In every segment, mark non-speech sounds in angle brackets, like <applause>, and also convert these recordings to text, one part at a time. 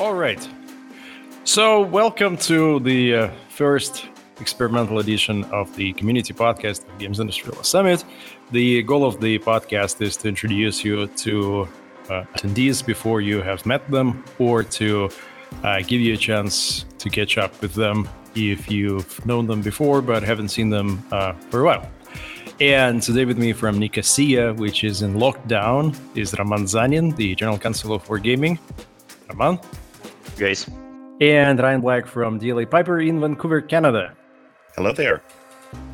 All right. So, welcome to the uh, first experimental edition of the community podcast of Games Industry Law Summit. The goal of the podcast is to introduce you to uh, attendees before you have met them or to uh, give you a chance to catch up with them if you've known them before but haven't seen them uh, for a while. And today with me from Nicosia, which is in lockdown, is Roman Zanin, the General Counsel of Wargaming. Roman? Guys. And Ryan Black from DLA Piper in Vancouver, Canada. Hello there.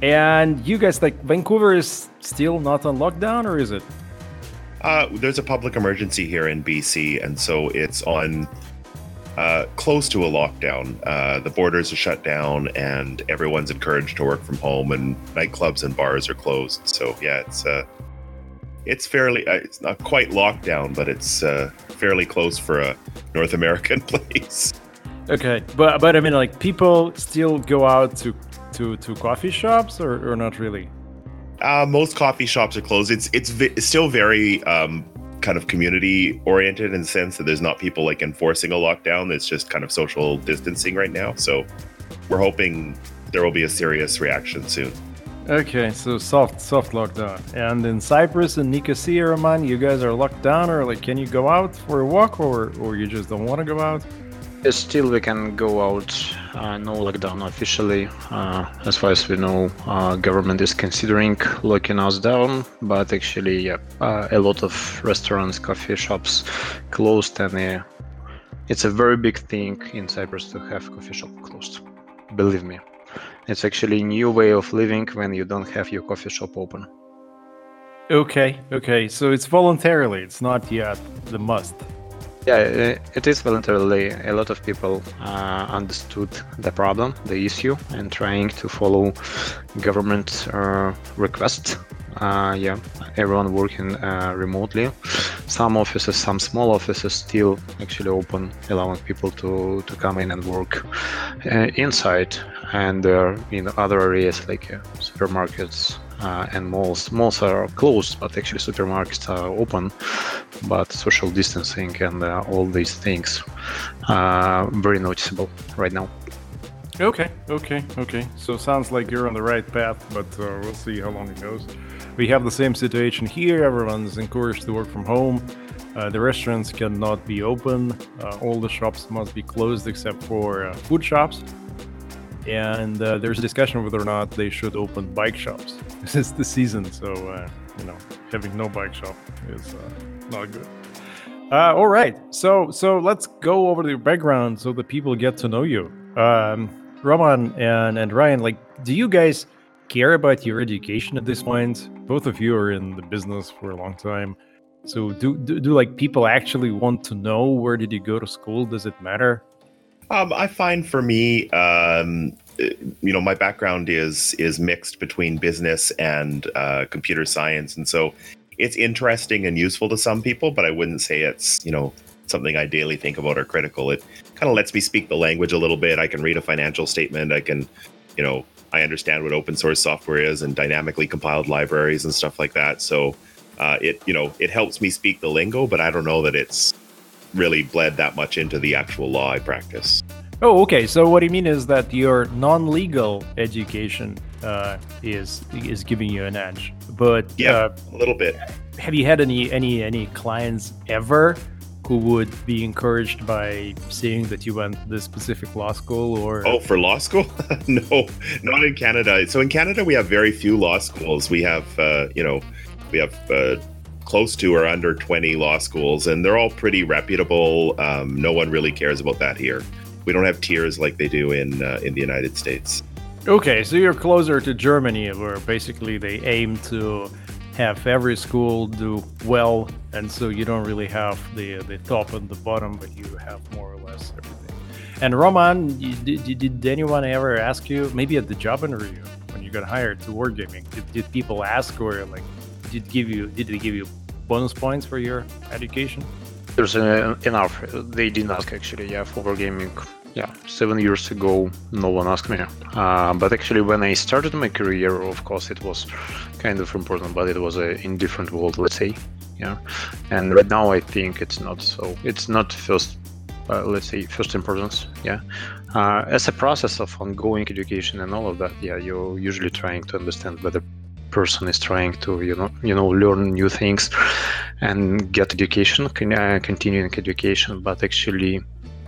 And you guys, like, Vancouver is still not on lockdown, or is it? Uh, there's a public emergency here in BC, and so it's on uh, close to a lockdown. Uh, the borders are shut down, and everyone's encouraged to work from home, and nightclubs and bars are closed. So yeah, it's uh, it's fairly uh, it's not quite lockdown, but it's uh, fairly close for a North American <laughs> place. Okay, but but I mean, like people still go out to to to coffee shops, or or not really. Uh, most coffee shops are closed. It's it's, vi- it's still very um, kind of community oriented in the sense that there's not people like enforcing a lockdown. It's just kind of social distancing right now. So we're hoping there will be a serious reaction soon. Okay, so soft soft lockdown. And in Cyprus and Nicosia, Roman, you guys are locked down, or like, can you go out for a walk, or or you just don't want to go out? Still, we can go out. Uh, no lockdown officially. Uh, as far as we know, uh, government is considering locking us down, but actually, yeah, uh, a lot of restaurants, coffee shops closed, and uh, it's a very big thing in Cyprus to have coffee shop closed. Believe me, it's actually a new way of living when you don't have your coffee shop open. Okay, okay, so it's voluntarily. It's not yet the must. Yeah, it is voluntarily. A lot of people uh, understood the problem, the issue, and trying to follow government uh, requests. Uh, yeah, everyone working uh, remotely. Some offices, some small offices, still actually open, allowing people to to come in and work uh, inside. And in other areas like supermarkets, uh, and malls. Malls are closed, but actually supermarkets are open. But social distancing and uh, all these things are very noticeable right now. Okay, okay, okay. So sounds like you're on the right path, but we'll see how long it goes. We have the same situation here. Everyone's encouraged to work from home. Uh, the restaurants cannot be open. Uh, all the shops must be closed except for uh, food shops and uh, there's a discussion whether or not they should open bike shops. <laughs> This is the season, so uh, you know having no bike shop is uh, not good. All right, so so let's go over the background so that people get to know you. Um, Roman and and Ryan, like, do you guys care about your education at this point? Both of you are in the business for a long time. So do, do, do like people actually want to know where did you go to school? Does it matter? Um, I find for me, um, you know, my background is is mixed between business and uh, computer science, and so it's interesting and useful to some people. But I wouldn't say it's you know something I daily think about or critical. It kind of lets me speak the language a little bit. I can read a financial statement. I can, you know, I understand what open source software is and dynamically compiled libraries and stuff like that. So uh, it you know it helps me speak the lingo, but I don't know that it's really bled that much into the actual law I practice. Oh, okay. So what you mean is that your non-legal education uh, is is giving you an edge, but yeah, uh, a little bit. Have you had any any any clients ever who would be encouraged by seeing that you went to this specific law school or oh for law school <laughs> no not in canada so in canada we have very few law schools we have uh, you know we have uh, close to or under 20 law schools, and they're all pretty reputable. Um, no one really cares about that here. We don't have tiers like they do in uh, in the United States. Okay, so you're closer to Germany, where basically they aim to have every school do well, and so you don't really have the the top and the bottom, but you have more or less everything. And Roman, did, did anyone ever ask you, maybe at the job interview when you got hired to Wargaming, did, did people ask or like did give you did they give you bonus points for your education? There's uh, enough. They didn't ask actually. Yeah, Wargaming. Yeah, seven years ago, no one asked me. Uh, but actually, when I started my career, of course, it was kind of important, but it was a in different world, let's say. Yeah, and right now I think it's not so. It's not first uh, let's say first importance yeah uh, as a process of ongoing education and all of that yeah you're usually trying to understand whether person is trying to you know you know learn new things and get education uh, continuing education but actually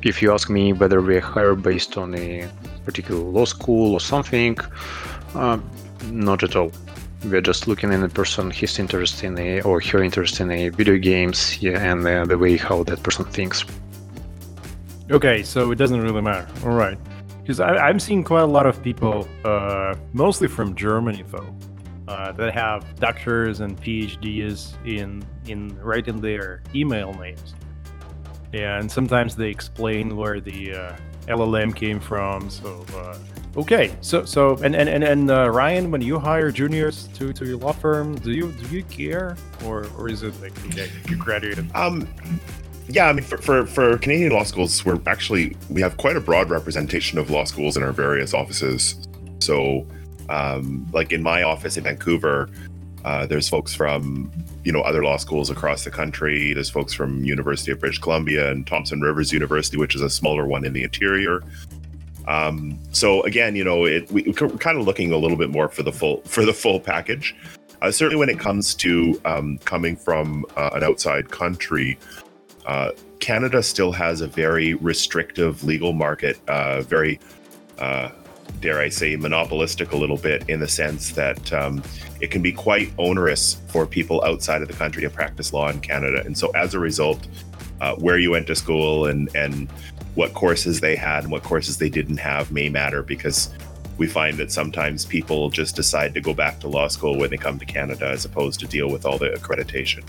if you ask me whether we hire based on a particular law school or something uh, not at all. We're just looking at a person his interest in a or her interest in a video games yeah, and uh, the way how that person thinks. Okay so it doesn't really matter. All right. Because i'm seeing quite a lot of people uh, mostly from germany though uh, that have doctors and phds in in in their email names and sometimes they explain where the uh, llm came from so uh, Okay, so so and and and, and uh, Ryan, when you hire juniors to, to your law firm, do you do you care, or or is it like okay, you graduated? Um, yeah, I mean, for, for for Canadian law schools, we're actually we have quite a broad representation of law schools in our various offices. So, um, like in my office in Vancouver, uh, there's folks from you know other law schools across the country. There's folks from University of British Columbia and Thompson Rivers University, which is a smaller one in the interior. Um, so again, you know, it, we, are kind of looking a little bit more for the full <laughs> for the full package. Uh, certainly, when it comes to um, coming from uh, an outside country, uh, Canada still has a very restrictive legal market, uh, very, uh, dare I say, monopolistic a little bit in the sense that um, it can be quite onerous for people outside of the country to practice law in Canada. And so, as a result, uh, where you went to school and and what courses they had and what courses they didn't have may matter because we find that sometimes people just decide to go back to law school when they come to Canada as opposed to deal with all the accreditation.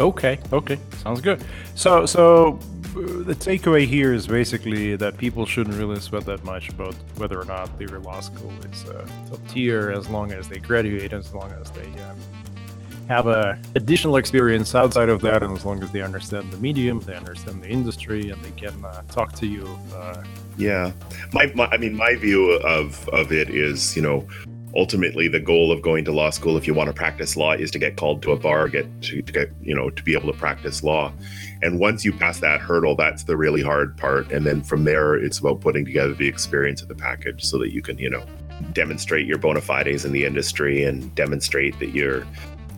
Okay, okay, sounds good. So, so uh, the takeaway here is basically that people shouldn't really sweat that much about whether or not their law school is uh, top tier as long as they graduate, as long as they um, have a additional experience outside of that, and as long as they understand the medium, they understand the industry, and they can uh, talk to you. Uh, yeah, my, my, I mean, my view of of it is, you know, ultimately the goal of going to law school, if you want to practice law, is to get called to a bar, get to, to get, you know, to be able to practice law. And once you pass that hurdle, that's the really hard part. And then from there, it's about putting together the experience of the package so that you can, you know, demonstrate your bona fides in the industry and demonstrate that you're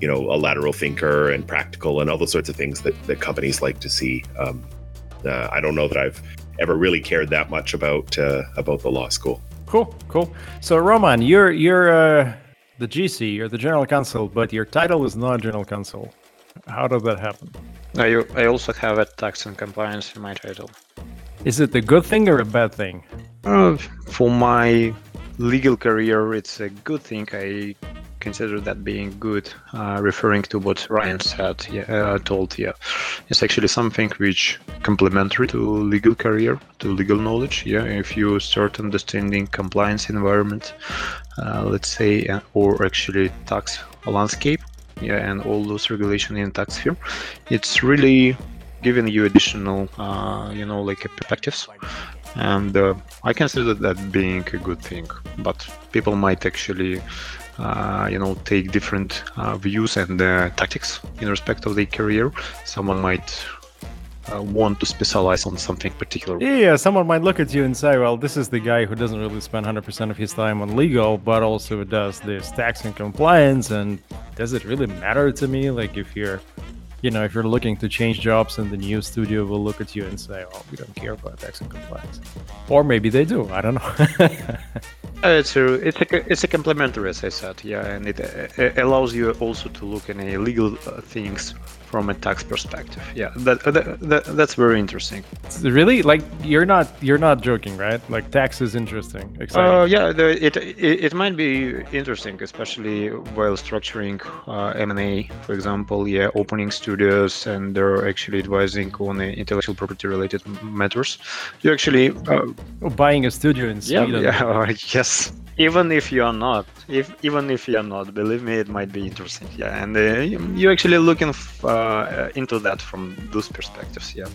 you know a lateral thinker and practical and all those sorts of things that, that companies like to see um, uh, i don't know that i've ever really cared that much about uh, about the law school cool cool. So roman you're you're uh, the gc you're the general counsel but your title is not general counsel. How does that happen? I, I also have a tax and compliance in my title. Is it a good thing or a bad thing? Uh, for my legal career it's a good thing. I consider that being good, uh, referring to what Ryan said, yeah, uh, told, yeah, it's actually something which complementary to legal career, to legal knowledge. Yeah, if you start understanding compliance environment, uh, let's say, uh, or actually tax landscape, yeah, and all those regulation in tax sphere, it's really giving you additional, uh, you know, like perspectives and uh, I consider that being a good thing. But people might actually you know take different uh, views and uh, tactics in respect of their career. Someone might uh, want to specialize on something particular. Yeah someone might look at you and say well this is the guy who doesn't really spend 100% of his time on legal but also does this tax and compliance and does it really matter to me? Like if you're you know, if you're looking to change jobs and the new studio will look at you and say, "Oh, we don't care about tax and compliance," or maybe they do. I don't know. <laughs> uh, it's a it's a it's a complementary, as I said, yeah, and it, it allows you also to look in a legal uh, things from a tax perspective. Yeah, that, that, that, that's very interesting. Really, like you're not you're not joking, right? Like tax is interesting, exciting. Uh, yeah, the, it, it it might be interesting, especially while structuring uh, M&A, for example. Yeah, opening studios and they're actually advising on intellectual property related matters. You actually uh, oh, buying a studio in Sweden. Yeah, yeah yes even if you are not if even if you are not believe me it might be interesting yeah. And uh, you're actually looking f- uh, into that from those perspectives yeah.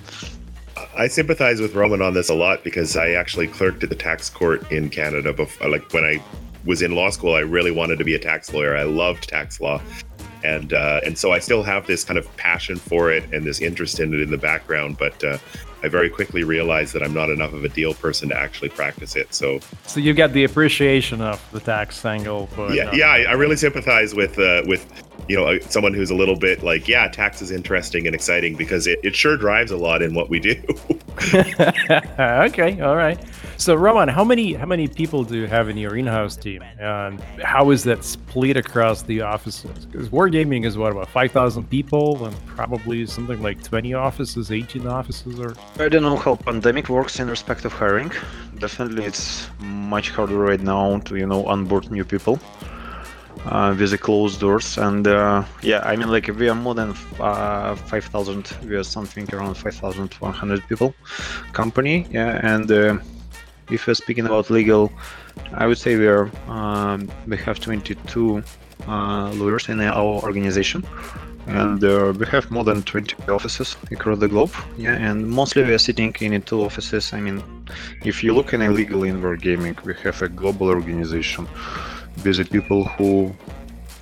I sympathize with Roman on this a lot because I actually clerked at the tax court in Canada before like when I was in law school I really wanted to be a tax lawyer. I loved tax law. And uh, and so I still have this kind of passion for it and this interest in it in the background, but. Uh, I very quickly realized that I'm not enough of a deal person to actually practice it. So, so you get the appreciation of the tax angle. But, yeah, yeah, I, I really sympathize with uh, with you know someone who's a little bit like, yeah, tax is interesting and exciting because it, it sure drives a lot in what we do. <laughs> okay, all right. So Roman, how many how many people do you have in your in-house team, and how is that split across the offices? Because Wargaming is what about five thousand people, and probably something like twenty offices, eighteen offices, or I don't know how pandemic works in respect of hiring. Definitely, it's much harder right now to you know onboard new people. Uh, with the closed doors and uh, yeah i mean like we are more than uh, 5000 we are something around 5100 people company yeah and uh, if we're speaking about legal, I would say we are um, we have 22 uh, lawyers in our organization, and uh, we have more than 20 offices across the globe. Yeah, and mostly we are sitting in two offices. I mean, if you look in a legal in gaming, we have a global organization with the people who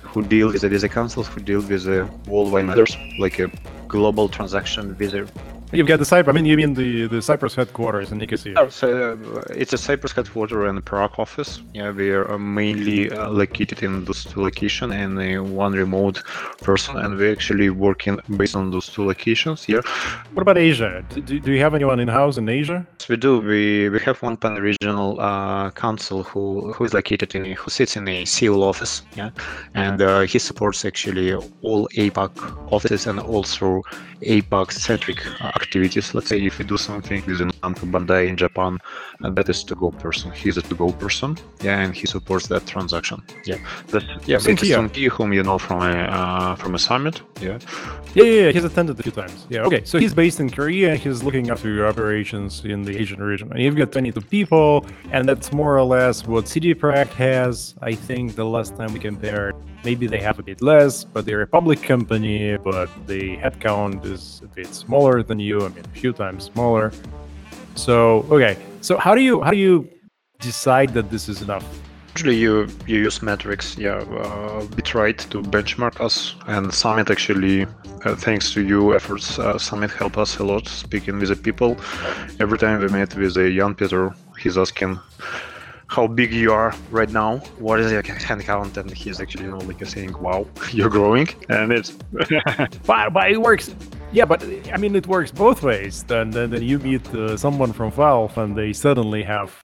who deal with the visa councils, who deal with the worldwide matters, like a global transaction visa You've got the Cyprus. I mean, you mean the, the Cyprus headquarters in Nicosia? So, uh, it's a Cyprus headquarters and a Prague office. Yeah, we are mainly uh, located in those two locations and uh, one remote person, and we're actually working based on those two locations here. What about Asia? Do, do you have anyone in house in Asia? Yes, we do. We we have one pan regional uh, counsel who who is located in who sits in a Seoul office. Yeah, and uh, he supports actually all APAC offices and also APAC centric activities. Let's say if we do something with Namco Bandai in Japan, and that is to go person. He's a to go person, yeah, and he supports that transaction. Yeah, that's yeah. It's Sunki, whom you know from a uh, from a summit. Yeah. yeah, yeah, yeah. He's attended a few times. Yeah, okay. So he's based in Korea. He's looking after your operations in the Asian region, and you've got 22 people, and that's more or less what CD Projekt has. I think the last time we compared maybe they have a bit less, but they're a public company, but the headcount is a bit smaller than you. I mean, a few times smaller. So okay, so how do you how do you decide that this is enough? Usually, you you use metrics. Yeah, uh, we tried to benchmark us, and Summit actually, uh, thanks to you efforts, uh, Summit helped us a lot speaking with the people. Every time we met with a Jan Peter, he's asking how big you are right now, what is your hand count, and he's actually you know like saying, "Wow, <laughs> you're growing," and it's <laughs> but, but it works. Yeah, but I mean, it works both ways. Then, then, then you meet uh, someone from Valve, and they suddenly have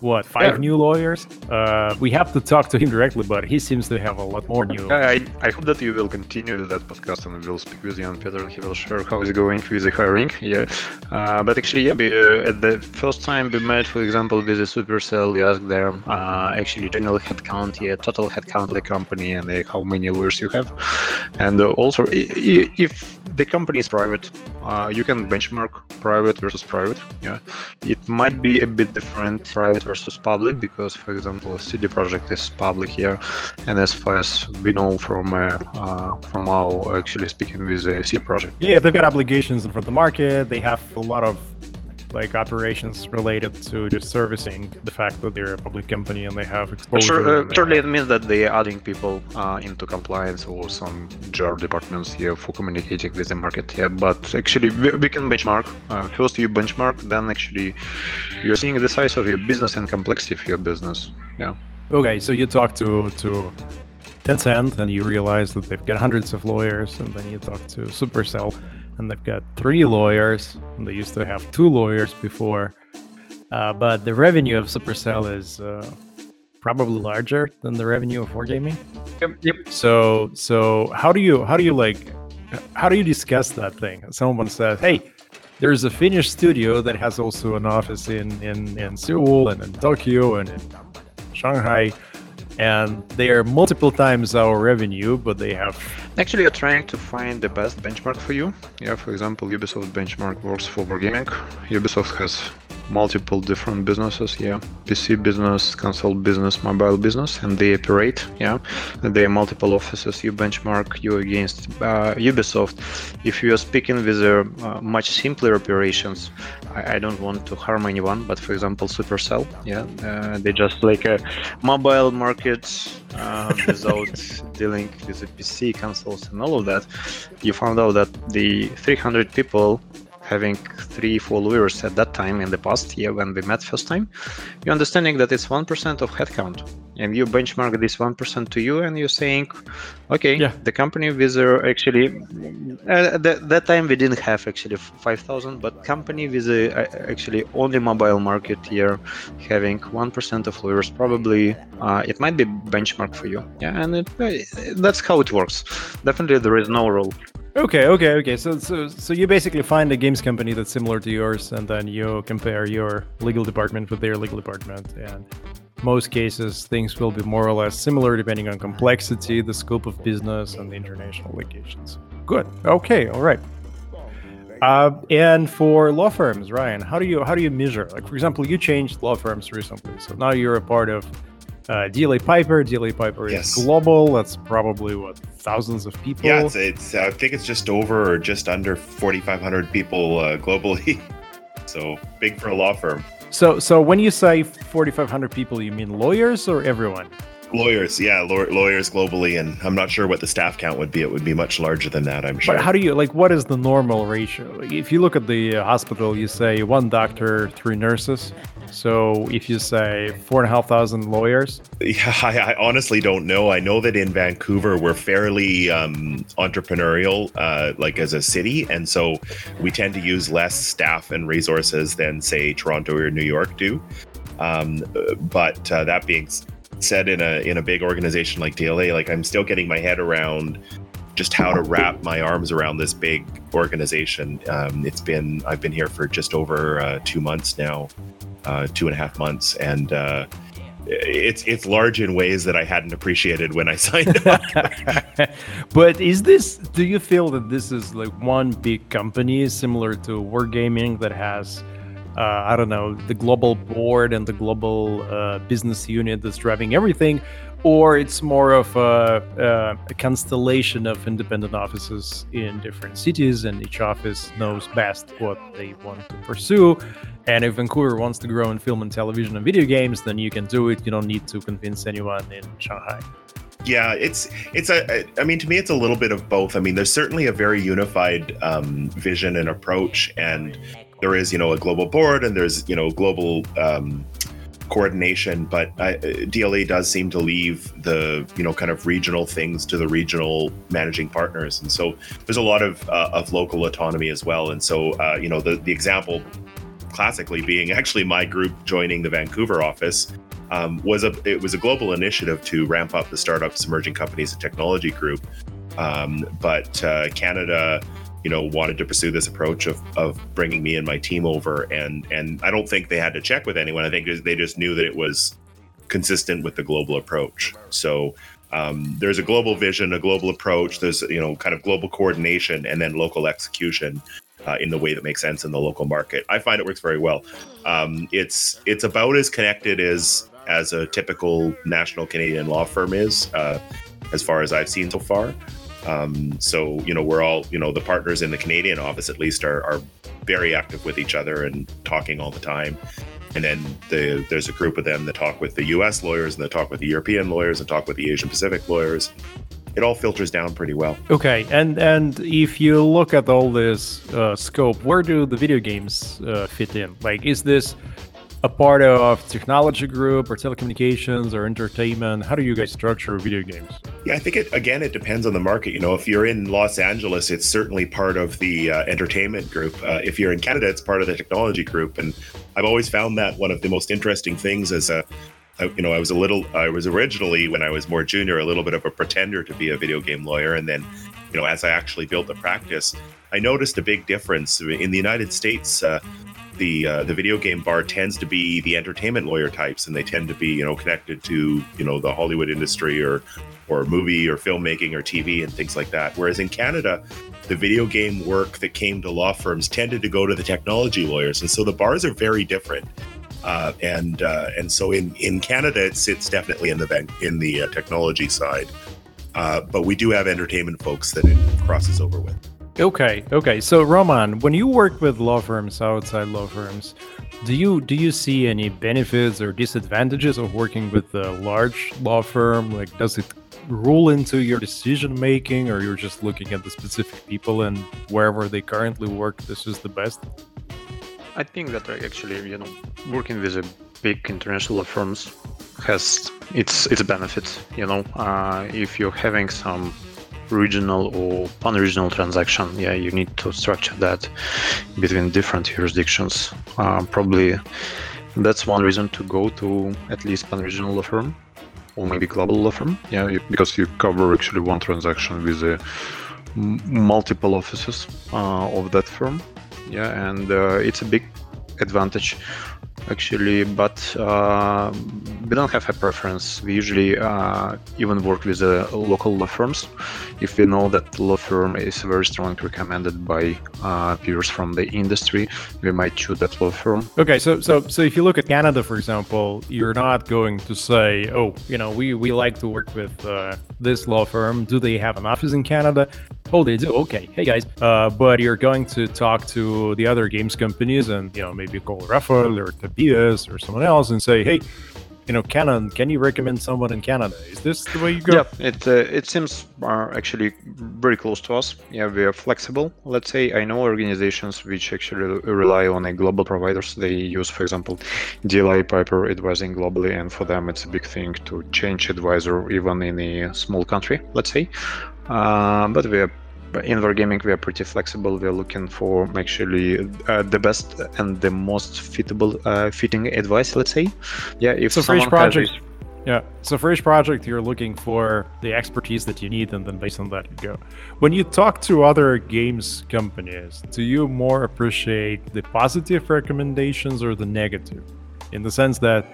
what five yeah. new lawyers. Uh, we have to talk to him directly, but he seems to have a lot more new. I, I hope that you will continue that podcast and we will speak with Jan Peter. He will share how it's going with the hiring. Yeah, uh, but actually, yeah, we, uh, at the first time we met, for example, with the Supercell, we asked them uh, actually general headcount, yeah, total headcount of the company, and uh, how many lawyers you have, and uh, also if the company is private, you can benchmark private versus private. Yeah, it might be a bit different private versus public because, for example, CD Projekt is public here, and as far as we know from uh, uh, from our actually speaking with the CD Projekt. Yeah, they've got obligations in front of the market. They have a lot of like operations related to just servicing the fact that they're a public company and they have exposure. Sure, uh, surely it means that they are adding people uh, into compliance or some JAR departments here for communicating with the market. here. but actually we, we can benchmark. Uh, first you benchmark, then actually you're seeing the size of your business and complexity of your business. Yeah. Okay, so you talk to to Tencent and you realize that they've got hundreds of lawyers, and then you talk to Supercell and they've got three lawyers. they used to have two lawyers before, uh, but the revenue of Supercell is uh, probably larger than the revenue of Wargaming. Yep. Yep. So so how do you how do you like how do you discuss that thing? Someone says, "Hey, there's a Finnish studio that has also an office in in in Seoul and in Tokyo and in Shanghai." And they are multiple times our revenue, but they have. Actually, you're trying to find the best benchmark for you. Yeah, for example, Ubisoft benchmark works for Wargaming. Ubisoft has multiple different businesses. Yeah, PC business, console business, mobile business, and they operate. Yeah, they are multiple offices. You benchmark you against uh, Ubisoft. If you are speaking with a uh, much simpler operations, I, I, don't want to harm anyone, but for example, Supercell. Yeah, uh, they just like a mobile market uh, <laughs> without dealing with the PC consoles and all of that. You found out that the 300 people having three followers at that time in the past year when we met first time, you're understanding that it's 1% of headcount. And you benchmark this 1% to you and you're saying, okay, yeah. the company with actually, uh, that, that time we didn't have actually 5,000, but company with a, uh, actually only mobile market here having 1% of followers, probably uh, it might be benchmark for you. Yeah, and it, uh, that's how it works. Definitely there is no rule. Okay, okay, okay. So, so, so you basically find a games company that's similar to yours, and then you compare your legal department with their legal department, and most cases things will be more or less similar depending on complexity, the scope of business, and the international locations. Good. Okay. All right. Uh, and for law firms, Ryan, how do you how do you measure? Like, for example, you changed law firms recently, so now you're a part of uh, DLA Piper. DLA Piper yes. is global. That's probably what thousands of people. Yeah, it's, it's I think it's just over or just under 4,500 people uh, globally. <laughs> so big for a law firm. So, so when you say 4,500 people, you mean lawyers or everyone? Lawyers, yeah, law- lawyers globally, and I'm not sure what the staff count would be. It would be much larger than that, I'm sure. But how do you like? What is the normal ratio? If you look at the uh, hospital, you say one doctor, three nurses. So if you say four and a half thousand lawyers, yeah, <laughs> I, I, honestly don't know. I know that in Vancouver we're fairly um, entrepreneurial, uh, like as a city, and so we tend to use less staff and resources than say Toronto or New York do. Um, but uh, that being said, in a in a big organization like DLA, like I'm still getting my head around just how to wrap my arms around this big organization. Um, it's been I've been here for just over uh, two months now, uh, two and a half months, and uh, it's it's large in ways that I hadn't appreciated when I <laughs> signed up. <laughs> but is this? Do you feel that this is like one big company similar to Wargaming that has? Uh, I don't know the global board and the global uh, business unit that's driving everything, or it's more of a, uh, a, constellation of independent offices in different cities, and each office knows best what they want to pursue. And if Vancouver wants to grow in film and television and video games, then you can do it. You don't need to convince anyone in Shanghai. Yeah, it's it's a. I mean, to me, it's a little bit of both. I mean, there's certainly a very unified um, vision and approach, and there is, you know, a global board, and there's, you know, global um, coordination, but uh, DLA does seem to leave the you know kind of regional things to the regional managing partners, and so there's a lot of uh, of local autonomy as well. And so uh, you know the the example classically being actually my group joining the Vancouver office um, was a it was a global initiative to ramp up the startups, emerging companies, and technology group. Um, but uh, Canada you know wanted to pursue this approach of of bringing me and my team over. And and I don't think they had to check with anyone. I think they just knew that it was consistent with the global approach. So um, there's a global vision a global approach. There's you know kind of global coordination and then local execution uh, in the way that makes sense in the local market. I find it works very well. Um, it's it's about as connected as as a typical national Canadian law firm is uh, as far as I've seen so far um, so you know we're all you know the partners in the Canadian office at least are, are very active with each other and talking all the time. And then the, there's a group of them that talk with the U.S. lawyers and they talk with the European lawyers and talk with the Asian Pacific lawyers. It all filters down pretty well. Okay, and and if you look at all this uh, scope, where do the video games uh, fit in? Like, is this a part of technology group or telecommunications or entertainment? How do you guys structure video games? Yeah, I think it again it depends on the market. You know, if you're in Los Angeles, it's certainly part of the uh, entertainment group. Uh, if you're in Canada, it's part of the technology group. And I've always found that one of the most interesting things as a you know, I was a little, I was originally when I was more junior, a little bit of a pretender to be a video game lawyer, and then, you know, as I actually built the practice, I noticed a big difference in the United States. Uh, the uh, the video game bar tends to be the entertainment lawyer types, and they tend to be you know connected to you know the Hollywood industry or or movie or filmmaking or TV and things like that. Whereas in Canada, the video game work that came to law firms tended to go to the technology lawyers, and so the bars are very different. Uh, and uh, and so in in Canada, it sits definitely in the in the uh, technology side, uh, but we do have entertainment folks that it crosses over with. Okay, okay. So Roman, when you work with law firms outside law firms, do you do you see any benefits or disadvantages of working with a large law firm? Like, does it rule into your decision making, or you're just looking at the specific people and wherever they currently work, this is the best? I think that actually, you know, working with a big international law firms has its its benefits. You know, uh, if you're having some regional or pan-regional transaction, yeah, you need to structure that between different jurisdictions. Uh, probably that's one reason to go to at least pan-regional law firm or maybe global law firm. Yeah, because you cover actually one transaction with m- multiple offices uh, of that firm yeah and uh, it's a big advantage actually but uh, we don't have a preference. We usually uh, even work with the local law firms. If we know that the law firm is very strongly recommended by uh, peers from the industry we might choose that law firm. Okay so so so if you look at canada for example you're not going to say oh you know we we like to work with uh, this law firm. Do they have an office in canada Oh, they do. Okay. Hey guys. Uh, but you're going to talk to the other games companies and you know maybe call Rafael or Tobias or someone else and say, hey, you know, Canon, can you recommend someone in Canada? Is this the way you go? Yeah, it uh, it seems uh, actually very close to us. Yeah, we are flexible. Let's say I know organizations which actually rely on a global providers. They use, for example, DLA Piper advising globally, and for them it's a big thing to change advisor even in a small country. Let's say, uh, but we are in gaming we are pretty flexible. We are looking for actually uh, the best and the most fitable, uh, fitting advice. Let's say, yeah. If so for each project, yeah. So for each project, you're looking for the expertise that you need, and then based on that, you go. When you talk to other games companies, do you more appreciate the positive recommendations or the negative? In the sense that,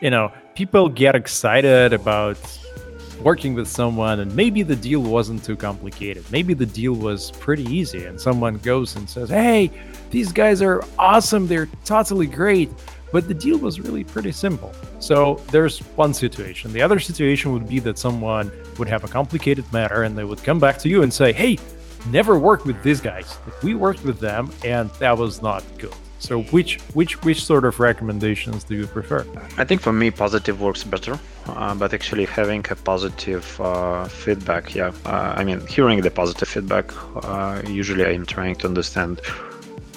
you know, people get excited about working with someone and maybe the deal wasn't too complicated. Maybe the deal was pretty easy and someone goes and says, "Hey, these guys are awesome. They're totally great." But the deal was really pretty simple. So there's one situation. The other situation would be that someone would have a complicated matter and they would come back to you and say, "Hey, never work with these guys. We worked with them and that was not good." So which which which sort of recommendations do you prefer? I think for me positive works better, uh, but actually having a positive uh, feedback, yeah. Uh, I mean, hearing the positive feedback, uh, usually I'm trying to understand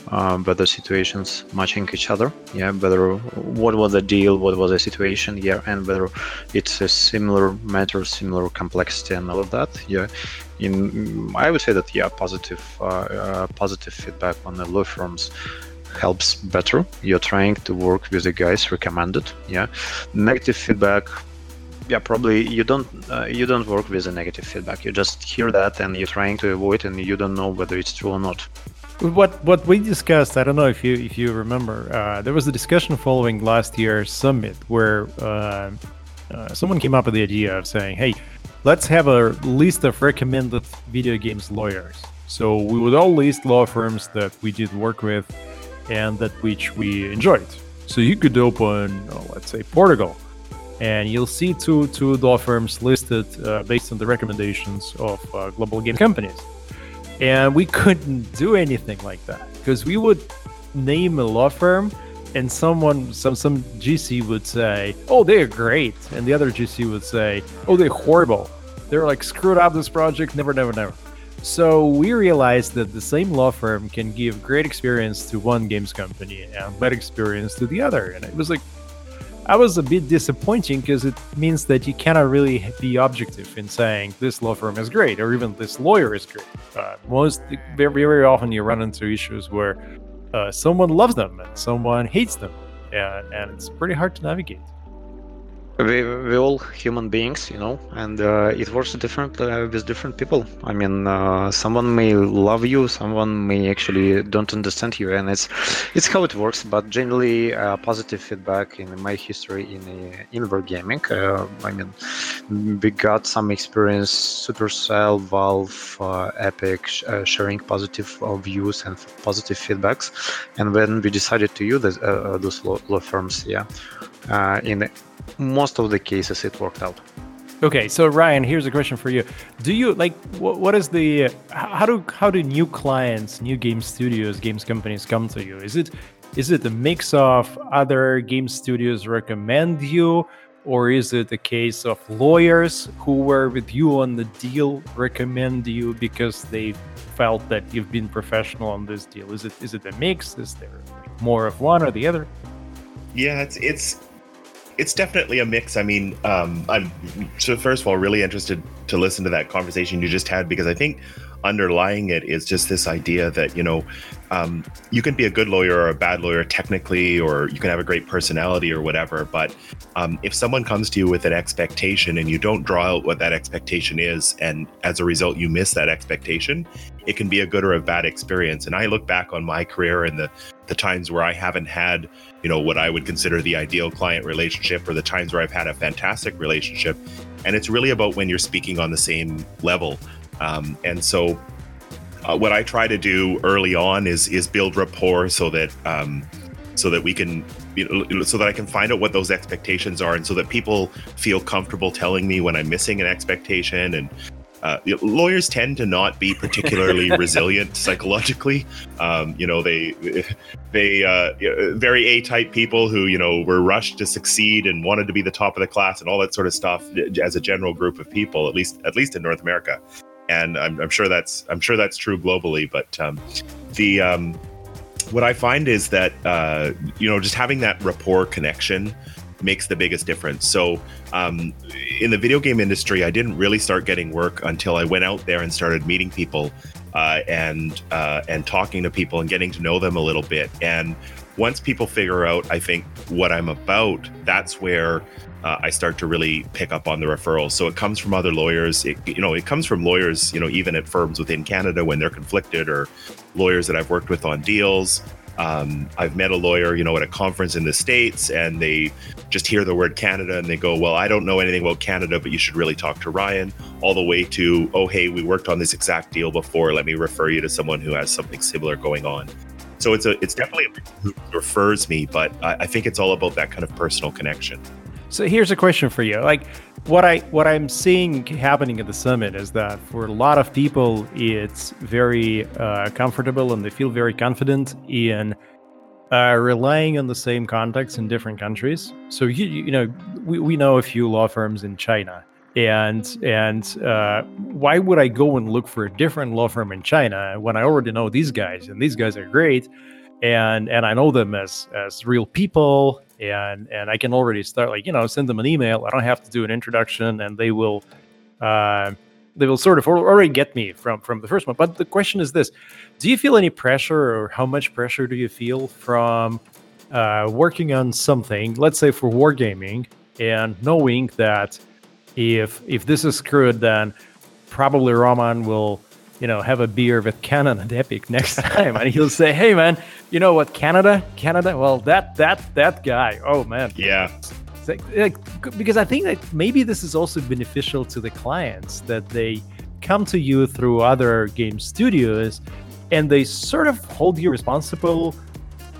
uh, better situations matching each other. Yeah, whether what was the deal, what was the situation, yeah, and whether it's a similar matter, similar complexity, and all of that. Yeah, in I would say that yeah, positive uh, positive feedback on the law firms helps better. You're trying to work with the guys recommended. Yeah, negative feedback. Yeah, probably you don't uh, you don't work with the negative feedback. You just hear that and you're trying to avoid, and you don't know whether it's true or not. What what we discussed, I don't know if you if you remember, uh, there was a discussion following last year's summit where uh, uh, someone came up with the idea of saying, "Hey, let's have a list of recommended video games lawyers." So we would all list law firms that we did work with and that which we enjoyed. So you could open, oh, let's say, Portugal, and you'll see two two law firms listed uh, based on the recommendations of uh, global game companies. And we couldn't do anything like that because we would name a law firm, and someone, some some GC would say, "Oh, they're great," and the other GC would say, "Oh, they're horrible. They're like screwed up this project. Never, never, never." So we realized that the same law firm can give great experience to one games company and bad experience to the other. And it was like, I was a bit disappointing because it means that you cannot really be objective in saying this law firm is great or even this lawyer is great. Uh, most very very often you run into issues where uh, someone loves them and someone hates them, and, and it's pretty hard to navigate. We we all human beings, you know, and uh, it works different uh, with different people. I mean, uh, someone may love you, someone may actually don't understand you, and it's it's how it works. But generally, uh, positive feedback in my history in uh, in gaming. Uh, I mean, we got some experience, Supercell, Valve, Epic, sh- sharing positive views and positive feedbacks, and when we decided to use those law, law firms, yeah, in most of the cases it worked out. Okay, so Ryan, here's a question for you. Do you like what, what is the how do how do new clients, new game studios, games companies come to you? Is it is it a mix of other game studios recommend you or is it a case of lawyers who were with you on the deal recommend you because they felt that you've been professional on this deal? Is it is it a mix? Is there more of one or the other? Yeah, it's it's it's definitely a mix. I mean, um, I'm so first of all really interested to listen to that conversation you just had because I think underlying it is just this idea that you know um, you can be a good lawyer or a bad lawyer technically or you can have a great personality or whatever but um, if someone comes to you with an expectation and you don't draw out what that expectation is and as a result you miss that expectation it can be a good or a bad experience. And i look back on my career and the the times where i haven't had you know what i would consider the ideal client relationship or the times where i've had a fantastic relationship. And it's really about when you're speaking on the same level um, and so, uh, what I try to do early on is is build rapport so that um, so that we can you know, so that I can find out what those expectations are, and so that people feel comfortable telling me when I'm missing an expectation. And uh, lawyers tend to not be particularly <laughs> resilient psychologically. Um, you know, they they uh, very A-type people who you know were rushed to succeed and wanted to be the top of the class and all that sort of stuff as a general group of people, at least at least in North America and I'm, I'm, sure that's I'm sure that's true globally. But um, the um, what I find is that uh, you know just having that rapport connection makes the biggest difference. So um, in the video game industry, I didn't really start getting work until I went out there and started meeting people uh, and uh, and talking to people and getting to know them a little bit. And once people figure out, I think what I'm about, that's where uh, I start to really pick up on the referrals. So it comes from other lawyers. It, you know, it comes from lawyers, you know, even at firms within Canada when they're conflicted, or lawyers that I've worked with on deals. Um, I've met a lawyer, you know, at a conference in the States, and they just hear the word Canada and they go, Well, I don't know anything about Canada, but you should really talk to Ryan. All the way to, Oh, hey, we worked on this exact deal before. Let me refer you to someone who has something similar going on. So it's a, it's definitely who refers me, but I, I think it's all about that kind of personal connection. So here's a question for you. Like what I what I'm seeing happening at the summit is that for a lot of people it's very uh, comfortable and they feel very confident in uh, relying on the same contacts in different countries. So you you know we, we know a few law firms in China and and uh, why would I go and look for a different law firm in China when I already know these guys and these guys are great and and I know them as as real people and and I can already start like you know send them an email. I don't have to do an introduction, and they will uh, they will sort of already get me from from the first one. But the question is this: Do you feel any pressure, or how much pressure do you feel from uh, working on something, let's say for wargaming, and knowing that if if this is screwed, then probably Roman will you know, have a beer with Canon and Epic next time, and he'll say, "Hey, man, you know what? Canada, Canada. Well, that that that guy. Oh man, yeah." Like, like, because I think that maybe this is also beneficial to the clients that they come to you through other game studios, and they sort of hold you responsible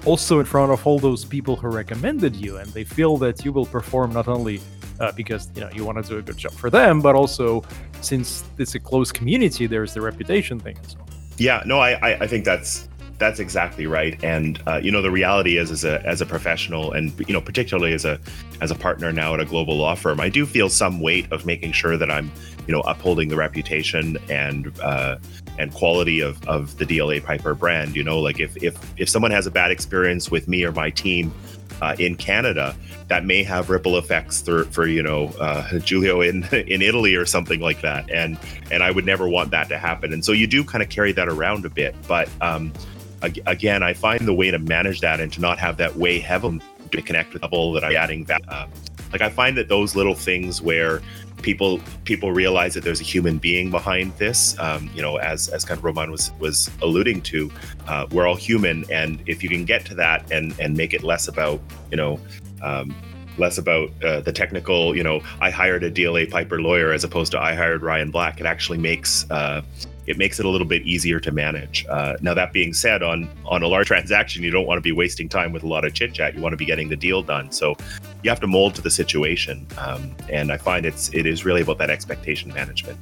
also in front of all those people who recommended you and they feel that you will perform not only uh, because you know you want to do a good job for them, but also since it's a close community, there's the reputation thing as well. Yeah, no, I I, think that's that's exactly right. And uh, you know, the reality is, as a as a professional, and you know, particularly as a as a partner now at a global law firm, I do feel some weight of making sure that I'm you know upholding the reputation and uh, and quality of of the DLA Piper brand. You know, like if if if someone has a bad experience with me or my team uh, in Canada, that may have ripple effects for, for you know uh, <laughs> Julio in <laughs> in Italy or something like that, and and I would never want that to happen. And so you do kind of carry that around a bit, but um, again, I find the way to manage that and to not have that weigh heavily to connect with people that I'm adding uh, Like I find that those little things where people people realize that there's a human being behind this. Um, you know, as as kind of Roman was was alluding to, uh, we're all human, and if you can get to that and and make it less about you know. Um, less about uh, the technical, you know, I hired a DLA Piper lawyer as opposed to I hired Ryan Black. It actually makes uh, it makes it a little bit easier to manage. Uh, now that being said, on on a large <laughs> transaction, you don't want to be wasting time with a lot of chit chat. You want to be getting the deal done. So you have to mold to the situation, um, and I find it's it is really about that expectation management.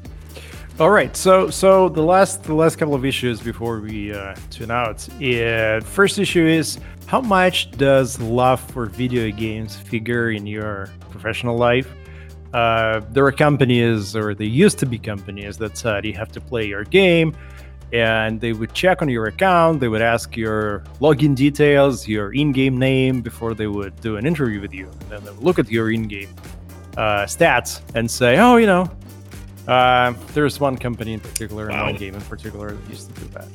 All right, so so the last the last couple of issues before we uh, tune out. Yeah, first issue is how much does love for video games figure in your professional life? Uh, there are companies, or there used to be companies that said you have to play your game, and they would check on your account. They would ask your login details, your in-game name before they would do an interview with you. And then they would look at your in-game uh, stats and say, "Oh, you know, uh, there's one company in particular, wow. one game in particular that used to do that."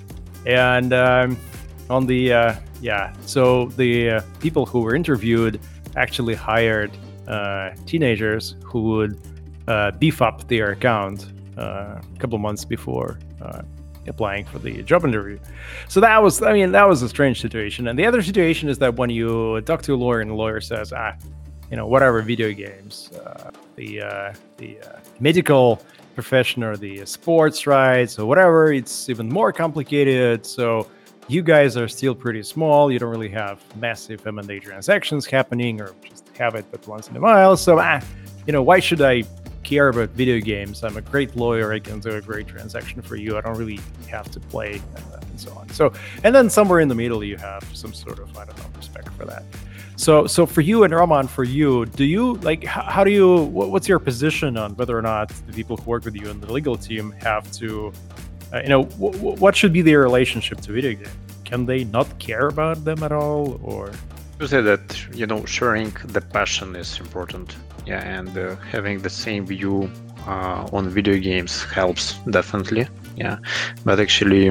And um, on the uh, yeah, so the uh, people who were interviewed actually hired teenagers who would uh, beef up their account uh, a couple months before uh, applying for the job interview. So that was, I mean, that was a strange situation. And the other situation is that when you talk to a lawyer and the lawyer says, ah, you know, whatever video games, uh, the uh, the medical profession or the sports rights or whatever, it's even more complicated. So you guys are still pretty small. You don't really have massive M&A transactions happening or just have it but once in a while. So, ah, you know, why should I care about video games? I'm a great lawyer. I can do a great transaction for you. I don't really have to play and, uh, and so on. So, and then somewhere in the middle, you have some sort of I don't know respect for that. So, so for you and Roman, for you, do you like how, do you? What, what's your position on whether or not the people who work with you in the legal team have to? Uh, you know, what should be their relationship to video games? Can they not care about them at all, or? To say that you know sharing the passion is important. Yeah and uh, having the same view uh, on video games helps definitely. Yeah but actually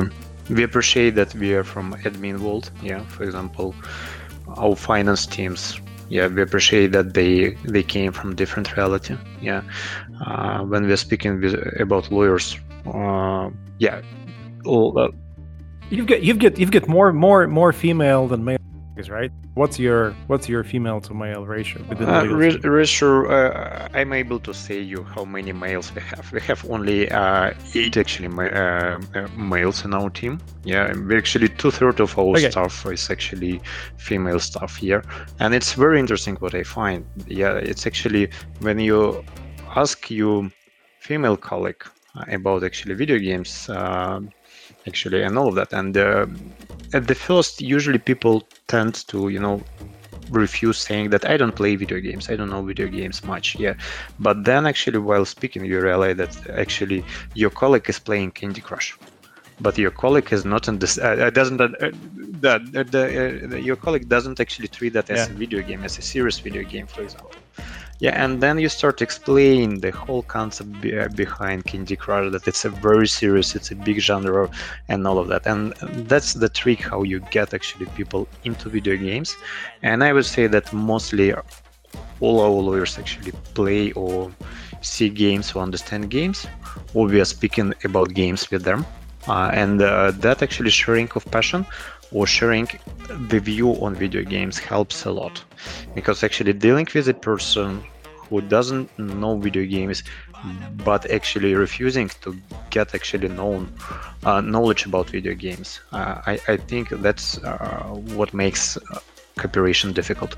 we appreciate that we are from admin world. Yeah for example our finance teams yeah we appreciate that they they came from different reality. Yeah uh, when we're speaking with, about lawyers uh, yeah all, uh, you've got you've got you've got more more more female than male right? What's your what's your female to male ratio? Uh, ratio, uh, I'm able to say you how many males we have. We have only uh, eight actually ma- uh, uh, males in our team. Yeah, we actually two thirds of our okay. staff is actually female staff here, and it's very interesting what I find. Yeah, it's actually when you ask you female colleague about actually video games actually and all of that. And uh, at the first usually people tend to you know refuse saying that i don't play video games. I don't know video games much. Yeah. But then actually while speaking you realize that actually your colleague is playing candy crush but your colleague is not in this uh, uh doesn't uh, that uh, your colleague doesn't actually treat that as yeah. a video game as a serious video game for example yeah, and then you start to explain the whole concept be- uh, behind Candy Crush that it's a very serious, it's a big genre, and all of that. And that's the trick how you get actually people into video games. And I would say that mostly all our lawyers actually play or see games or understand games, or we are speaking about games with them. Uh, and uh, that actually sharing of passion or sharing the view on video games helps a lot. Because actually dealing with a person who doesn't know video games but actually refusing to get actually known uh, knowledge about video games uh, I, I think that's uh, what makes uh, cooperation difficult.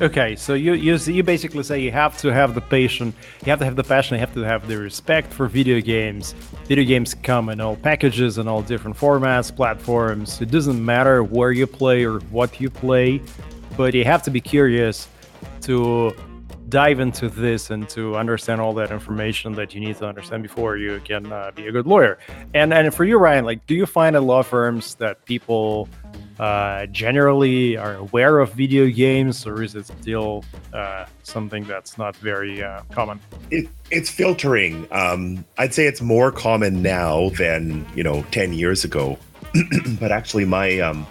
Okay, so you, you you basically say you have to have the passion, you have to have the passion, you have to have the respect for video games. Video games come in all packages and all different formats, platforms. It doesn't matter where you play or what you play, but you have to be curious to dive into this and to understand all that information that you need to understand before you can uh, be a good lawyer. And and for you, Ryan, like, do you find at law firms that people uh, generally are aware of video games, or is it still uh, something that's not very uh, common? It, it's filtering. Um, I'd say it's more common now than you know ten years ago. <clears throat> but actually, my um,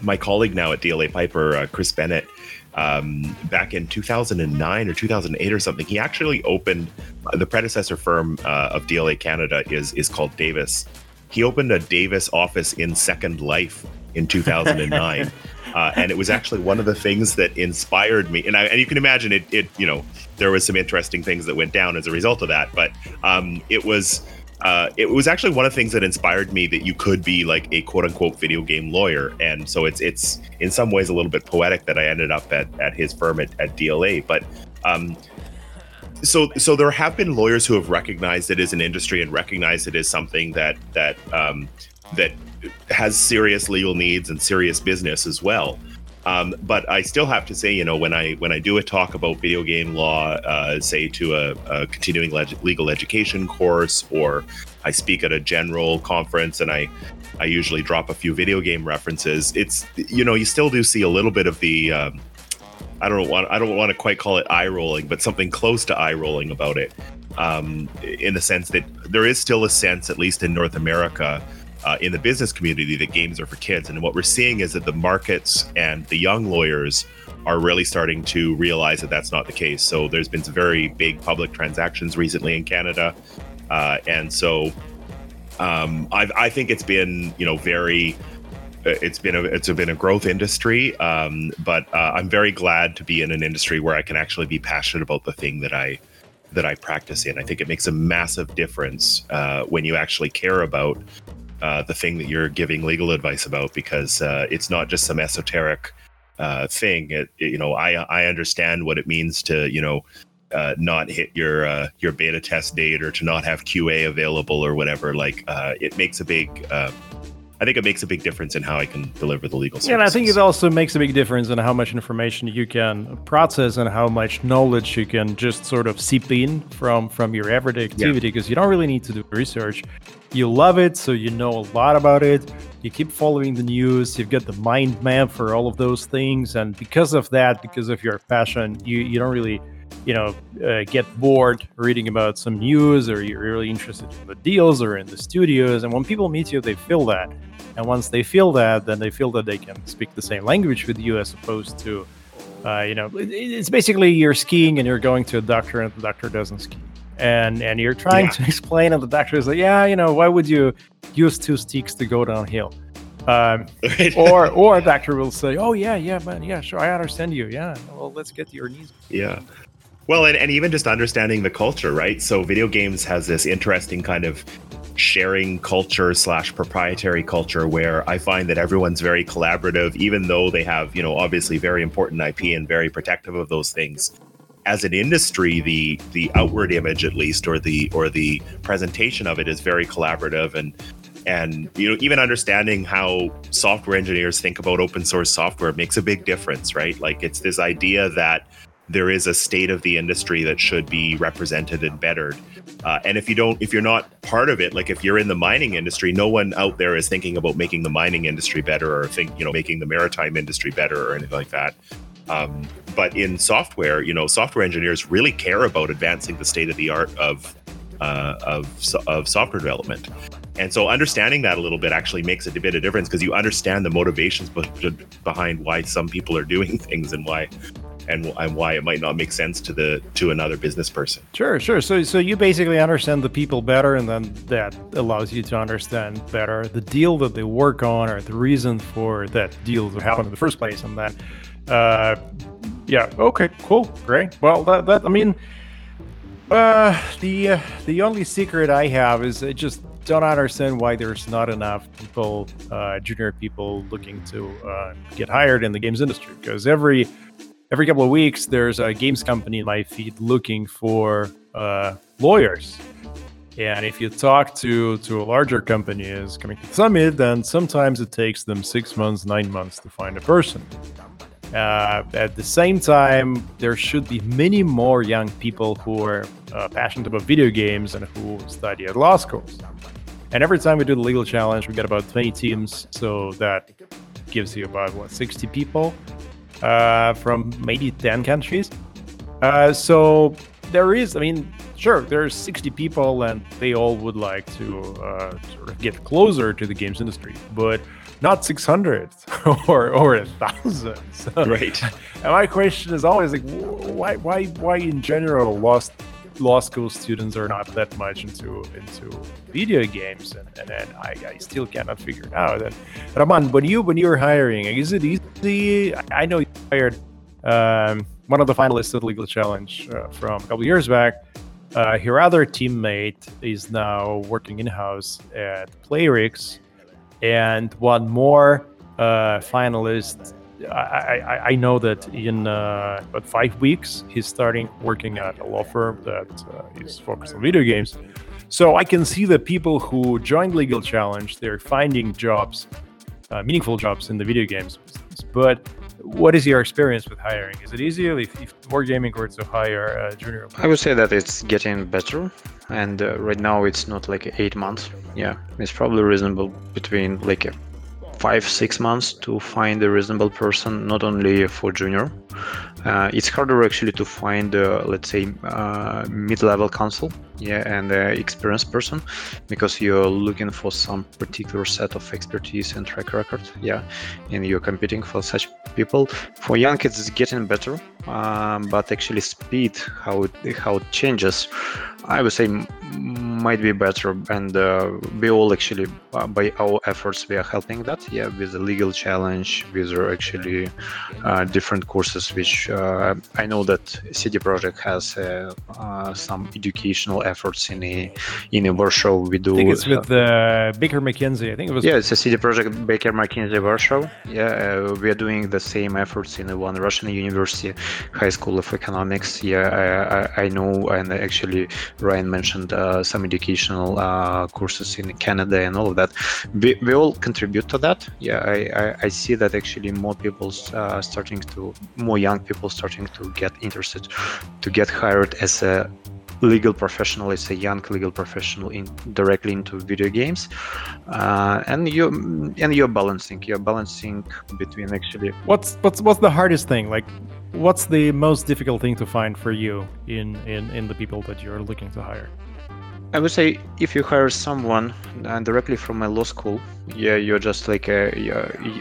my colleague now at DLA Piper, uh, Chris Bennett, um, back in 2009 or 2008 or something. He actually opened the predecessor firm uh, of DLA Canada is is called Davis. He opened a Davis office in Second Life in 2009. <laughs> Uh, and it was actually one of the things that inspired me. And, I, and you can imagine it, it, you know, there was some interesting things that went down as a result of that. But um, it was uh, it was actually one of the things that inspired me that you could be like a quote unquote video game lawyer. And so it's it's in some ways a little bit poetic that I ended up at, at his firm at, at DLA. But um, so so there have been lawyers who have recognized it as an industry and recognized it as something that that um, that has serious legal needs and serious business as well. Um, but I still have to say, you know, when I when I do a talk about video game law, uh, say to a, a continuing leg- legal education course, or I speak at a general conference, and I I usually drop a few video game references. It's you know you still do see a little bit of the um, I don't want I don't want to quite call it eye rolling, but something close to eye rolling about it, um, in the sense that there is still a sense, at least in North America, uh, in the business community that games are for kids. And what we're seeing is that the markets and the young lawyers are really starting to realize that that's not the case. So there's been some very big public transactions recently in Canada, uh, and so um, i think it's been you know very. uh, It's been a it's been a growth industry, um, but uh, I'm very glad to be in an industry where I can actually be passionate about the thing that I that I practice in. I think it makes a massive difference uh, when you actually care about uh, the thing that you're giving legal advice about because uh, it's not just some esoteric uh, thing. It, it- you know, I I understand what it means to you know uh, not hit your uh, your beta test date or to not have QA available or whatever. Like uh, it makes a big. I think it makes a big difference in how I can deliver the legal services. Yeah, and I think it also makes a big difference in how much information you can process and how much knowledge you can just sort of seep in from from your everyday activity because you don't really need to do research. You love it, so you know a lot about it. You keep following the news. You've got the mind map for all of those things, and because of that, because of your passion, you you don't really you know uh, get bored reading about some news or you're really interested in the deals or in the studios. And when people meet you they feel that. And once they feel that then they feel that they can speak the same language with you as opposed to uh, you know it- it's basically you're skiing and you're going to a doctor and the doctor doesn't ski. And and you're trying Yeah. to <laughs> explain and the doctor is like yeah you know why would you use two sticks to go downhill? Um, <laughs> or or a doctor will say oh yeah yeah man yeah sure i understand you yeah. Well let's get to your knees. Yeah. Well, and, and even just understanding the culture, right? So video games has this interesting kind of sharing culture slash proprietary culture where I find that everyone's very collaborative, even though they have, you know, obviously very important IP and very protective of those things. As an industry, the the outward image at least or the or the presentation of it is very collaborative and and you know even understanding how software engineers think about open source software makes a big difference right like it's this idea that there is a state of the industry that should be represented and bettered. Uh, and if you don't if you're not part of it like if you're in the mining industry no one out there is thinking about making the mining industry better or think you know making the maritime industry better or anything like that. Um, but in software you know software engineers really care about advancing the state of the art of uh, of, of software development. And so understanding that a little bit actually makes a bit of difference because you understand the motivations behind why some people are doing <laughs> things and why and, and why it might not make sense to the to another business person. Sure, sure. So, so you basically understand the people better, and then that allows you to understand better the deal that they work on, or the reason for that deal to happen in the first place, and then, uh, yeah, okay, cool, great. Well, that, that I mean, uh, the uh, the only secret I have is I just don't understand why there's not enough people, uh, junior people, looking to uh, get hired in the games industry. Because every every couple of weeks, there's a games company in my feed looking for uh, lawyers. And if you talk to to larger companies coming to the summit, then sometimes it takes them six months, nine months to find a person. Uh, at the same time, there should be many more young people who are uh, passionate about video games and who study at law schools. And every time we do the legal challenge, we get about 20 teams, so that gives you about what 60 people uh, from maybe 10 countries. Uh, so there is, I mean, sure, there's 60 people, and they all would like to uh, sort of get closer to the games industry, but not 600 <laughs> or or a thousand. <laughs> So, Right. <laughs> And my question is always like, why why why in general law law school students are not that much into into video games, and, and, I, I still cannot figure it out. And Roman, when you when you're hiring, is it easy? I know you hired um, one of the finalists of the Legal Challenge uh, from a couple years back. Uh, her other teammate is now working in house at Playrix, and one more uh, finalist. I, I, know that in uh, about five weeks he's starting working at a law firm that uh, is focused on video games. So I can see that people who joined Legal Challenge they're finding jobs, uh, meaningful jobs in the video games business. But what is your experience with hiring? Is it easier if, if Wargaming were to hire a junior? I would say that it's getting better, and uh, right now it's not like eight months. Yeah, it's probably reasonable between like a five six months to find a reasonable person, not only for junior. Uh, it's harder actually to find, uh, let's say, uh, mid-level counsel, yeah, and experienced person, because you're looking for some particular set of expertise and track record, yeah, and you're competing for such people. For young kids, it's getting better, um, but actually speed, how it how it changes, I would say might be better, and uh, we all actually uh, by our efforts we are helping that, yeah, with the legal challenge, with actually uh, different courses which uh, I know that CD Projekt has uh, uh, some educational efforts in a in a Warsaw. We do. I think it's with uh, Baker McKenzie. I think it was. Yeah, it's a CD Projekt Baker McKenzie workshop Yeah, uh, we are doing the same efforts in one Russian university, High School of Economics. Yeah, I, I, I know, and actually Ryan mentioned uh, some educational uh, courses in Canada and all of that. We, we all contribute to that. Yeah, I, I, I see that actually more people uh, starting to, more young people starting to get interested, to get hired as a legal professional as a young legal professional in directly into video games uh, and you and you're balancing you're balancing between actually What's what's what's the hardest thing? Like, what's the most difficult thing to find for you in in in the people that you're looking to hire? I would say if you hire someone uh, directly from a law school, yeah, you're just like a,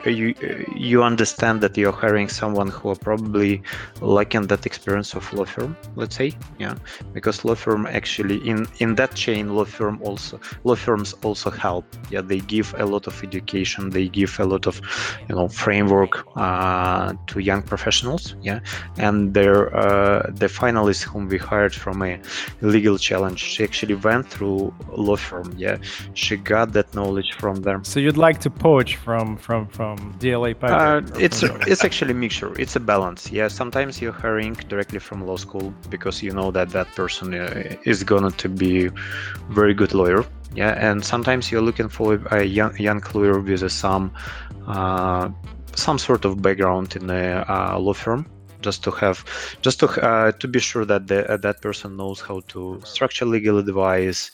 you, you understand that you're hiring someone who are probably lacking that experience of law firm, let's say, yeah, because law firm actually in in that chain, law firm also law firms also help. Yeah, they give a lot of education, they give a lot of you know framework uh, to young professionals, yeah, and their uh, the finalists whom we hired from a legal challenge, she actually went through law firm. Yeah, she got that knowledge from them. So you'd like to poach from from from DLA Uh, Piper? it's from- it's actually a mixture. It's a balance. Yeah, sometimes you're hiring directly from law school because you know that that person uh, is going to be very good lawyer. Yeah, and sometimes you're looking for a young young lawyer with uh, some uh, some sort of background in a uh, law firm just to have just to uh, to be sure that the, uh, that person knows how to structure legal advice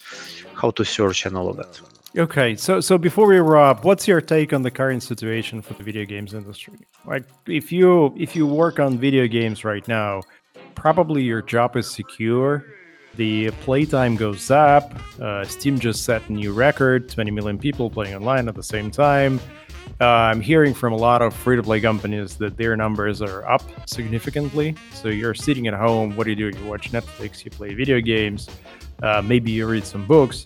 how to search and all of that Okay, so so before we wrap, what's your take on the current situation for the video games industry? Like, if you if you work on video games right now, probably your job is secure. The playtime goes up. Uh, Steam just set a new record: 20 million people playing online at the same time. Uh, I'm hearing from a lot of free-to-play companies that their numbers are up significantly. So you're sitting at home. What do you do? You watch Netflix. You play video games. Uh, maybe you read some books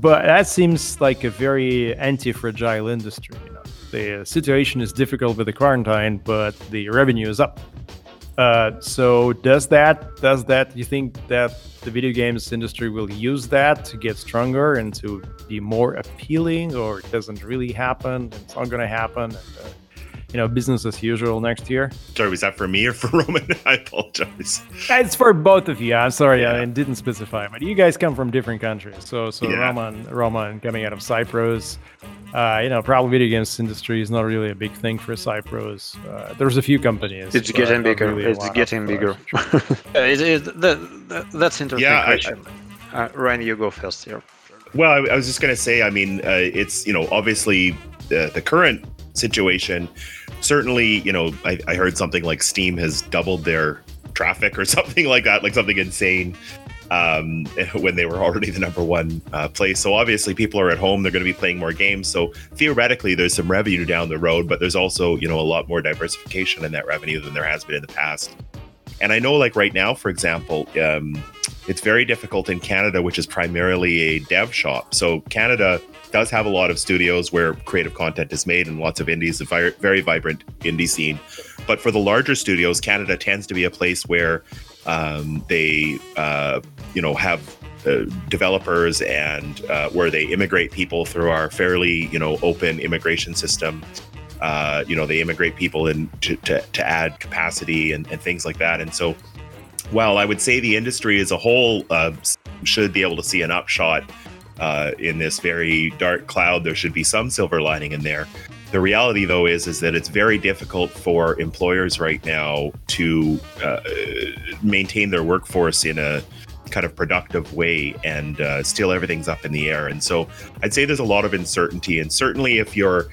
but that seems like a very anti-fragile industry. You know, the situation is difficult with the quarantine, but the revenue is up. Uh, so does that does that you think that the video games industry will use that to get stronger and to be more appealing, or it doesn't really happen? It's not going to happen. And, uh, you know, business as usual next year. Sorry, was that for me or for <laughs> Roman? I apologize. It's for both of you. I'm sorry, Yeah. I didn't specify, but you guys come from different countries. So, so Yeah. Roman, Roman coming out of Cyprus, uh, you know, probably video games industry is not really a big thing for Cyprus. Uh, there's a few companies. it's getting bigger really it's getting uh, bigger Uh, it, it, that, that, that's interesting Yeah, I- question uh, ryan you go first here Well, I, I was just going to say, I mean, uh, it's, you know, obviously the, the current situation, certainly, you know, I, I heard something like Steam has doubled their traffic or <laughs> something like that, like something insane. um, <laughs> when they were already the number one uh, place. So obviously, people are at home; they're going to be playing more games. So theoretically, there's some revenue down the road, but there's also you know a lot more diversification in that revenue than there has been in the past. And I know, like right now, for example, um, it's very difficult in Canada, which is primarily a dev shop. So Canada does have a lot of studios where creative content is made and lots of indies, a very vibrant indie scene. But for the larger studios, Canada tends to be a place where um, they, uh, you know, have uh, developers and uh, where they immigrate people through our fairly, you know, open immigration system. Uh, you know, they immigrate people in to, to, to add capacity and, and, things like that. And so, while I would say the industry as a whole uh, should be able to see an upshot uh, in this very dark cloud, there should be some silver lining in there. The reality, though, is is that it's very difficult for employers right now to uh, maintain their workforce in a kind of productive way, and uh, still everything's up in the air. And so, I'd say there's a lot of uncertainty. And certainly, if you're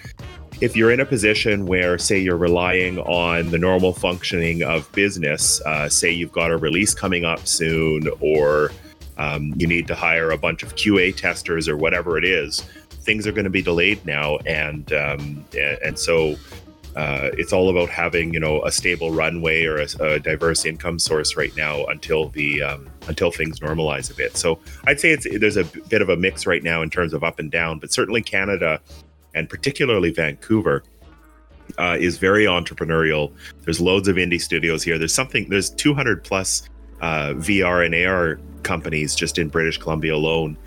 if you're in a position where, say, you're relying on the normal functioning of business, uh, say you've got a release coming up soon, or um, you need to hire a bunch of QA testers or whatever it is. Things are going to be delayed now, and um, and so uh, it's all about having you know a stable runway or a, a diverse income source right now until the um, until things normalize a bit. So I'd say it's there's a bit of a mix right now in terms of up and down, but certainly Canada and particularly Vancouver uh, is very entrepreneurial. There's loads of indie studios here. There's something there's 200 plus uh, VR and AR companies just in British Columbia alone.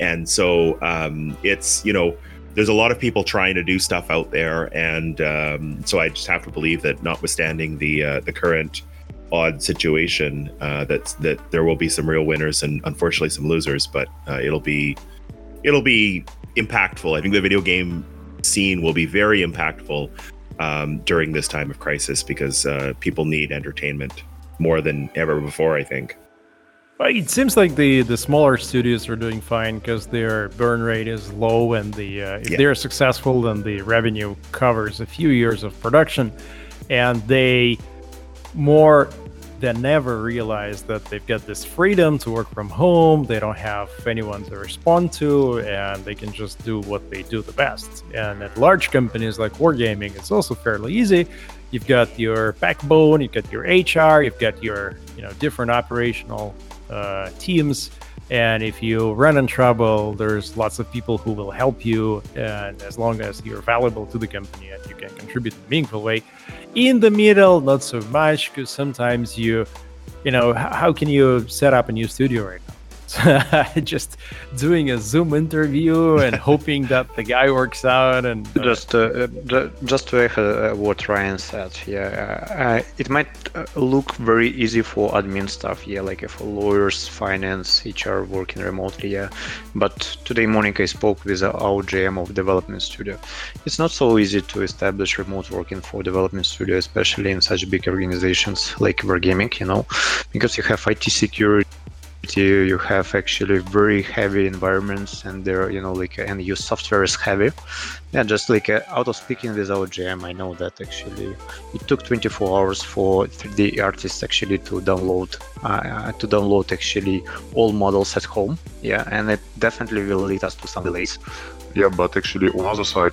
And so um, it's, you know, there's a lot of people trying to do stuff out there. And um, so I just have to believe that notwithstanding the, uh, the current odd situation, uh, that, that there will be some real winners and unfortunately some losers, but uh, it'll be, it'll be impactful. I think the video game scene will be very impactful um, during this time of crisis because uh, people need entertainment more than ever before, I think. It seems like the the smaller studios are doing fine because their burn rate is low, and the uh, if yeah. they're successful, then the revenue covers a few years of production, and they more than never realize that they've got this freedom to work from home. They don't have anyone to respond to, and they can just do what they do the best. And at large companies like Wargaming, it's also fairly easy. You've got your backbone, you've got your HR, you've got your you know different operational uh, teams. And if you run in trouble, there's lots of people who will help you. And as long as you're valuable to the company and you can contribute in a meaningful way, in the middle, not so much, because sometimes you, you know, how can you set up a new studio right now? <laughs> just doing a Zoom interview and <laughs> hoping that the guy works out. And uh, just uh, just to echo uh, what Ryan said, yeah, uh, it might uh, look very easy for admin stuff, yeah, like for lawyers, finance, HR working remotely, yeah. But today morning I spoke with our GM of development studio. It's not so easy to establish remote working for development studio, especially in such big organizations like Wargaming, you know, because you have IT security you have actually very heavy environments and there you know like and use software is heavy. Yeah just like uh, out of speaking with our gm i know that actually it took 24 hours for the artists actually to download uh, to download actually all models at home. Yeah and it definitely will lead us to some delays. Yeah but actually on the other side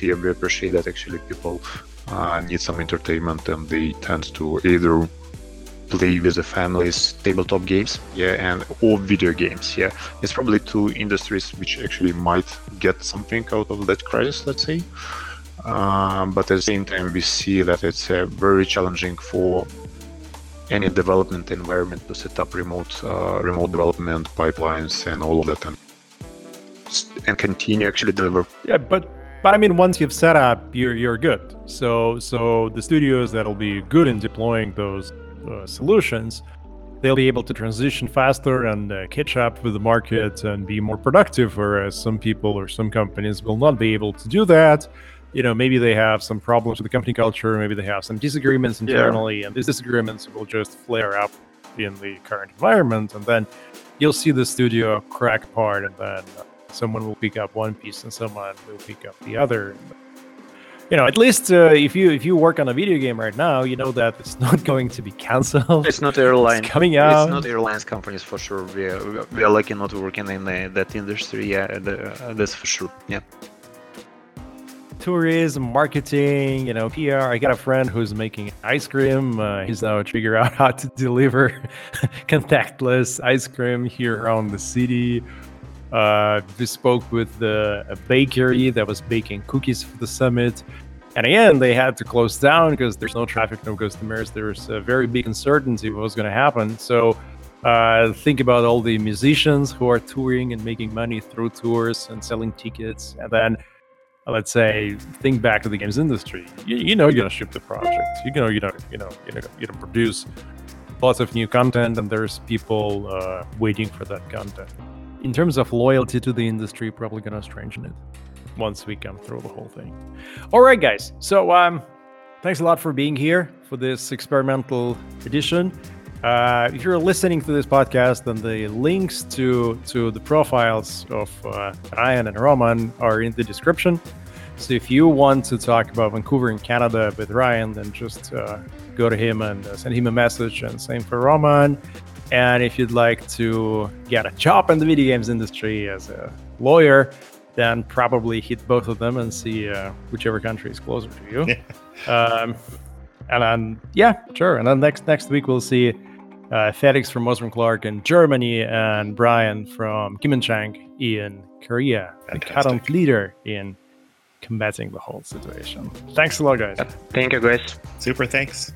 yeah, we appreciate that actually people uh, need some entertainment and they tend to either play with the families tabletop games yeah and or video games yeah. It's probably two industries which actually might get something out of that crisis let's say. Um, but at the same time we see that it's uh, very challenging for any development environment to set up remote uh, remote development pipelines and all of that and and continue actually deliver. Yeah but but I mean, once you've set up, you're you're good. So so the studios that'll be good in deploying those solutions, they'll be able to transition faster and uh, catch up with the market and be more productive. Whereas some people or some companies will not be able to do that. You know, maybe they have some problems with the company culture, maybe they have some disagreements internally, yeah. and these disagreements will just flare up in the current environment. And then you'll see the studio crack apart, and then someone will pick up one piece and someone will pick up the other you know, at least uh, if you if you work on a video game right now, you know that it's <laughs> not going to be cancelled. It's not airline. It's coming out. It's not airlines companies for sure. We are, we are lucky not working in the, that industry. Yeah, the, uh, that's for sure. Yeah. Tourism, marketing, you know, PR. I got a friend who's making ice cream. Uh, he's now figure <laughs> out how to deliver <laughs> contactless ice cream here around the city. Uh, we spoke with the, bakery that was baking cookies for the summit. And again, they had to close down because there's no traffic, no customers. There's a very big uncertainty what was going to happen. So uh, think about all the musicians who are touring and making money through tours and selling tickets. And then let's say think back to the games industry you, you know you're gonna ship the project you know you know you know you're gonna, you're gonna produce lots of new content and there's people uh, waiting for that content in terms of loyalty to the industry probably gonna strengthen it. Once we come through the whole thing. All right guys. So um thanks a lot for being here for this experimental edition. Uh, if you're listening to this podcast, then the links to to the profiles of uh, Ryan and Roman are in the description. So if you want to talk about Vancouver in Canada with Ryan, then just uh, go to him and uh, send him a message, and same for Roman. And if you'd like to get a job in the video games industry as a lawyer, then probably hit both of them and see uh, whichever country is closer to you. <laughs> um, and then yeah, sure. And then next next week we'll see uh, Felix from Osborne Clarke in Germany and Brian from Chang in Korea, the current leader in combating the whole situation. Thanks a lot, guys. Thank you, guys. Super. Thanks.